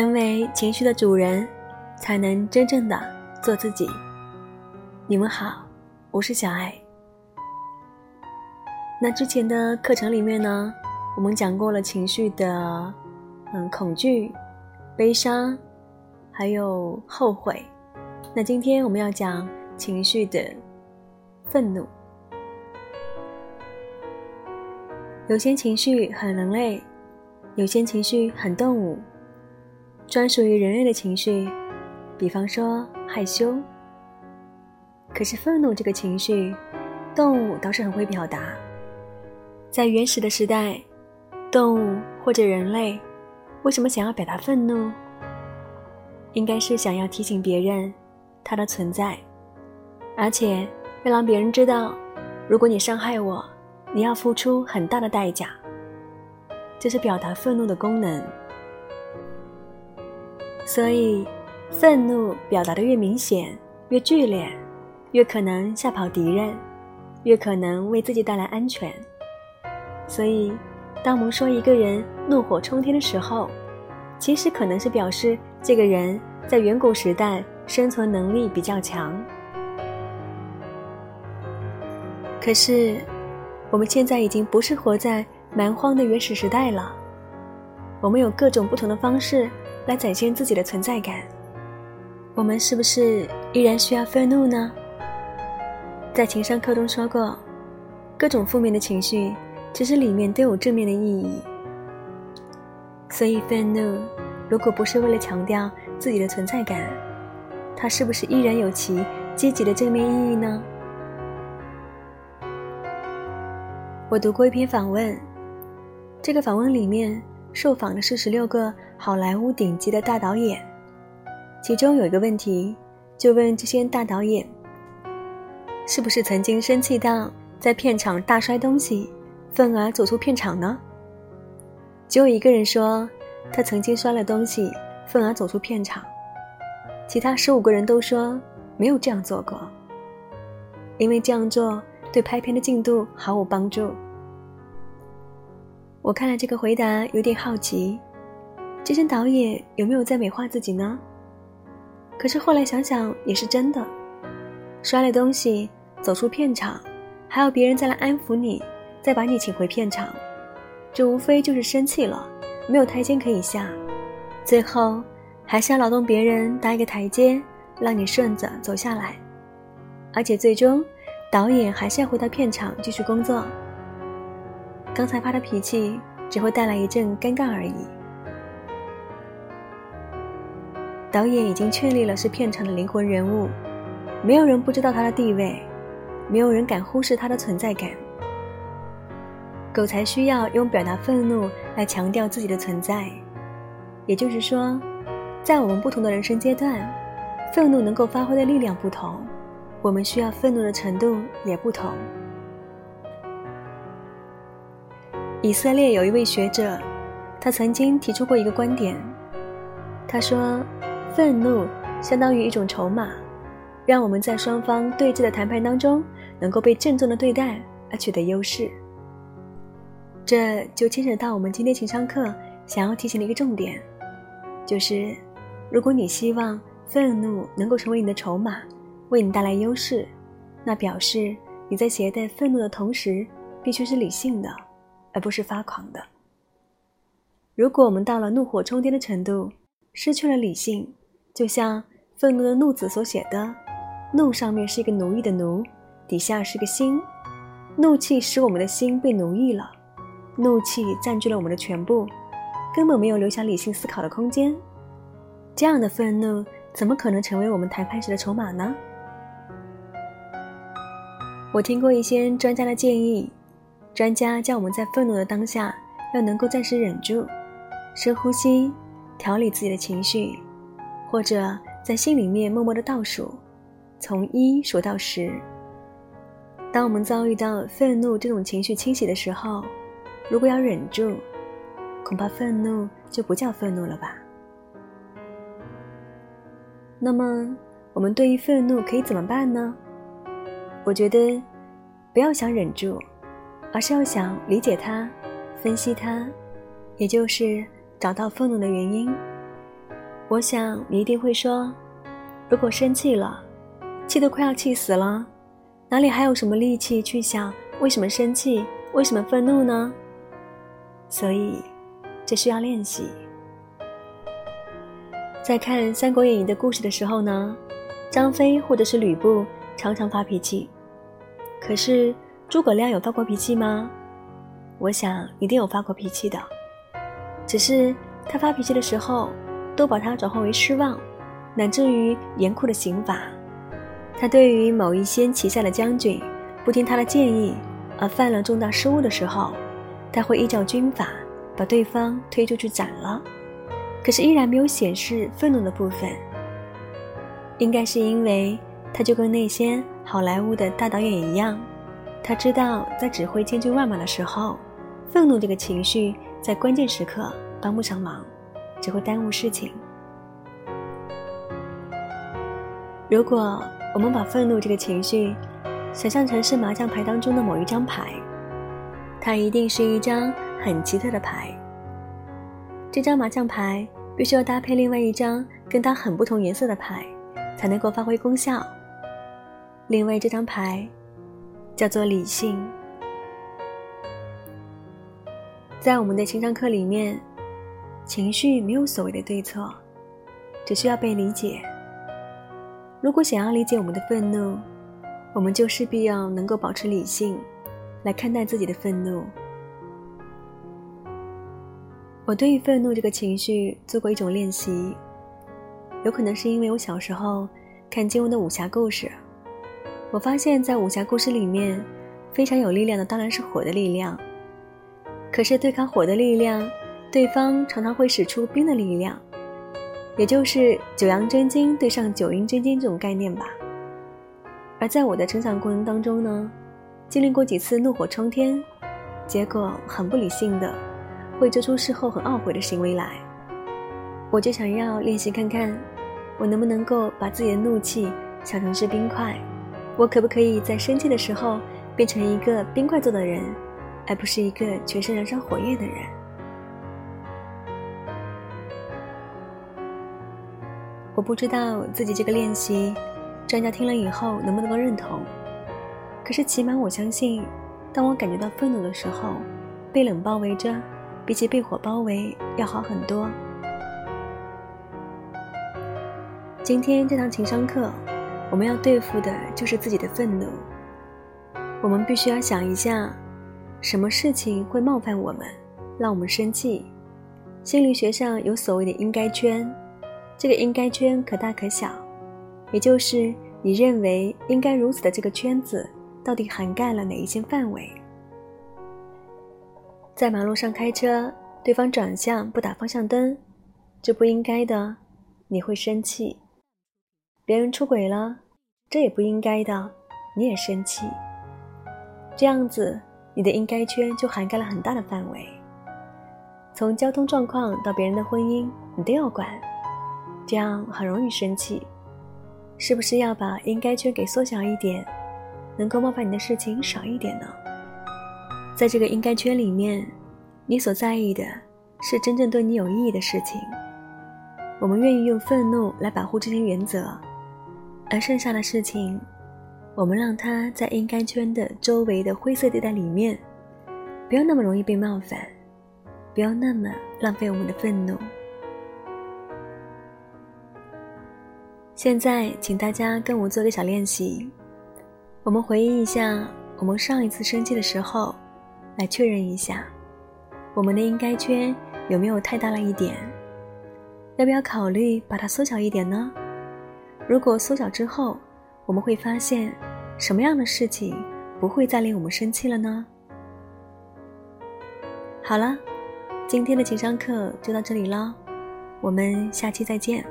成为情绪的主人，才能真正的做自己。你们好，我是小爱。那之前的课程里面呢，我们讲过了情绪的，嗯，恐惧、悲伤，还有后悔。那今天我们要讲情绪的愤怒。有些情绪很人类，有些情绪很动物。专属于人类的情绪，比方说害羞。可是愤怒这个情绪，动物倒是很会表达。在原始的时代，动物或者人类为什么想要表达愤怒？应该是想要提醒别人它的存在，而且要让别人知道，如果你伤害我，你要付出很大的代价。这是表达愤怒的功能。所以，愤怒表达的越明显、越剧烈，越可能吓跑敌人，越可能为自己带来安全。所以，当我们说一个人怒火冲天的时候，其实可能是表示这个人在远古时代生存能力比较强。可是，我们现在已经不是活在蛮荒的原始时代了，我们有各种不同的方式来展现自己的存在感。我们是不是依然需要愤怒呢？在情商课中说过，各种负面的情绪。其实里面都有正面的意义，所以愤怒，如果不是为了强调自己的存在感，它是不是依然有其积极的正面意义呢？我读过一篇访问，这个访问里面受访的是十六个好莱坞顶级的大导演，其中有一个问题，就问这些大导演，是不是曾经生气到在片场大摔东西？愤而走出片场呢？只有一个人说，他曾经摔了东西，愤而走出片场。其他十五个人都说没有这样做过，因为这样做对拍片的进度毫无帮助。我看了这个回答，有点好奇，这些导演有没有在美化自己呢？可是后来想想，也是真的。摔了东西，走出片场，还要别人再来安抚你。再把你请回片场，这无非就是生气了，没有台阶可以下，最后还是要劳动别人搭一个台阶，让你顺着走下来，而且最终导演还是要回到片场继续工作。刚才发的脾气只会带来一阵尴尬而已。导演已经确立了是片场的灵魂人物，没有人不知道他的地位，没有人敢忽视他的存在感。狗才需要用表达愤怒来强调自己的存在，也就是说，在我们不同的人生阶段，愤怒能够发挥的力量不同，我们需要愤怒的程度也不同。以色列有一位学者，他曾经提出过一个观点，他说，愤怒相当于一种筹码，让我们在双方对峙的谈判当中能够被郑重的对待而取得优势。这就牵扯到我们今天情商课想要提醒的一个重点，就是，如果你希望愤怒能够成为你的筹码，为你带来优势，那表示你在携带愤怒的同时，必须是理性的，而不是发狂的。如果我们到了怒火冲天的程度，失去了理性，就像愤怒的怒子所写的，怒上面是一个奴役的奴，底下是个心，怒气使我们的心被奴役了。怒气占据了我们的全部，根本没有留下理性思考的空间。这样的愤怒怎么可能成为我们谈判时的筹码呢？我听过一些专家的建议，专家叫我们在愤怒的当下要能够暂时忍住，深呼吸，调理自己的情绪，或者在心里面默默的倒数，从一数到十。当我们遭遇到愤怒这种情绪侵袭的时候，如果要忍住，恐怕愤怒就不叫愤怒了吧？那么，我们对于愤怒可以怎么办呢？我觉得，不要想忍住，而是要想理解它、分析它，也就是找到愤怒的原因。我想你一定会说，如果生气了，气得快要气死了，哪里还有什么力气去想为什么生气，为什么愤怒呢？所以，这需要练习。在看《三国演义》的故事的时候呢，张飞或者是吕布常常发脾气，可是诸葛亮有发过脾气吗？我想一定有发过脾气的，只是他发脾气的时候。都把它转化为失望，乃至于严酷的刑罚。他对于某一些旗下的将军不听他的建议而犯了重大失误的时候，他会依照军法把对方推出去斩了。可是依然没有显示愤怒的部分，应该是因为他就跟那些好莱坞的大导演一样，他知道在指挥千军万马的时候，愤怒这个情绪在关键时刻帮不上忙。只会耽误事情。如果我们把愤怒这个情绪想象成是麻将牌当中的某一张牌，它一定是一张很奇特的牌。这张麻将牌必须要搭配另外一张跟它很不同颜色的牌，才能够发挥功效。另外这张牌叫做理性。在我们的情商课里面。情绪没有所谓的对错，只需要被理解。如果想要理解我们的愤怒，我们就势必要能够保持理性，来看待自己的愤怒。我对于愤怒这个情绪做过一种练习，有可能是因为我小时候看金庸的武侠故事，我发现，在武侠故事里面，非常有力量的当然是火的力量，可是对抗火的力量。对方常常会使出冰的力量，也就是九阳真经对上九阴真经这种概念吧。而在我的成长过程当中呢，经历过几次怒火冲天，结果很不理性的，会做出事后很懊悔的行为来。我就想要练习看看，我能不能够把自己的怒气想成是冰块，我可不可以在生气的时候变成一个冰块做的人，而不是一个全身燃烧火焰的人。我不知道自己这个练习，专家听了以后能不能够认同。可是起码我相信，当我感觉到愤怒的时候，被冷包围着，比起被火包围要好很多。今天这堂情商课，我们要对付的就是自己的愤怒。我们必须要想一下，什么事情会冒犯我们，让我们生气？心理学上有所谓的应该圈。这个应该圈可大可小，也就是你认为应该如此的这个圈子，到底涵盖了哪一些范围？在马路上开车，对方转向不打方向灯，这不应该的，你会生气；别人出轨了，这也不应该的，你也生气。这样子，你的应该圈就涵盖了很大的范围，从交通状况到别人的婚姻，你都要管。这样很容易生气，是不是要把应该圈给缩小一点，能够冒犯你的事情少一点呢？在这个应该圈里面，你所在意的是真正对你有意义的事情。我们愿意用愤怒来保护这些原则，而剩下的事情，我们让它在应该圈的周围的灰色地带里面，不要那么容易被冒犯，不要那么浪费我们的愤怒。现在，请大家跟我做个小练习。我们回忆一下，我们上一次生气的时候，来确认一下，我们的应该圈有没有太大了一点？要不要考虑把它缩小一点呢？如果缩小之后，我们会发现什么样的事情不会再令我们生气了呢？好了，今天的情商课就到这里了，我们下期再见。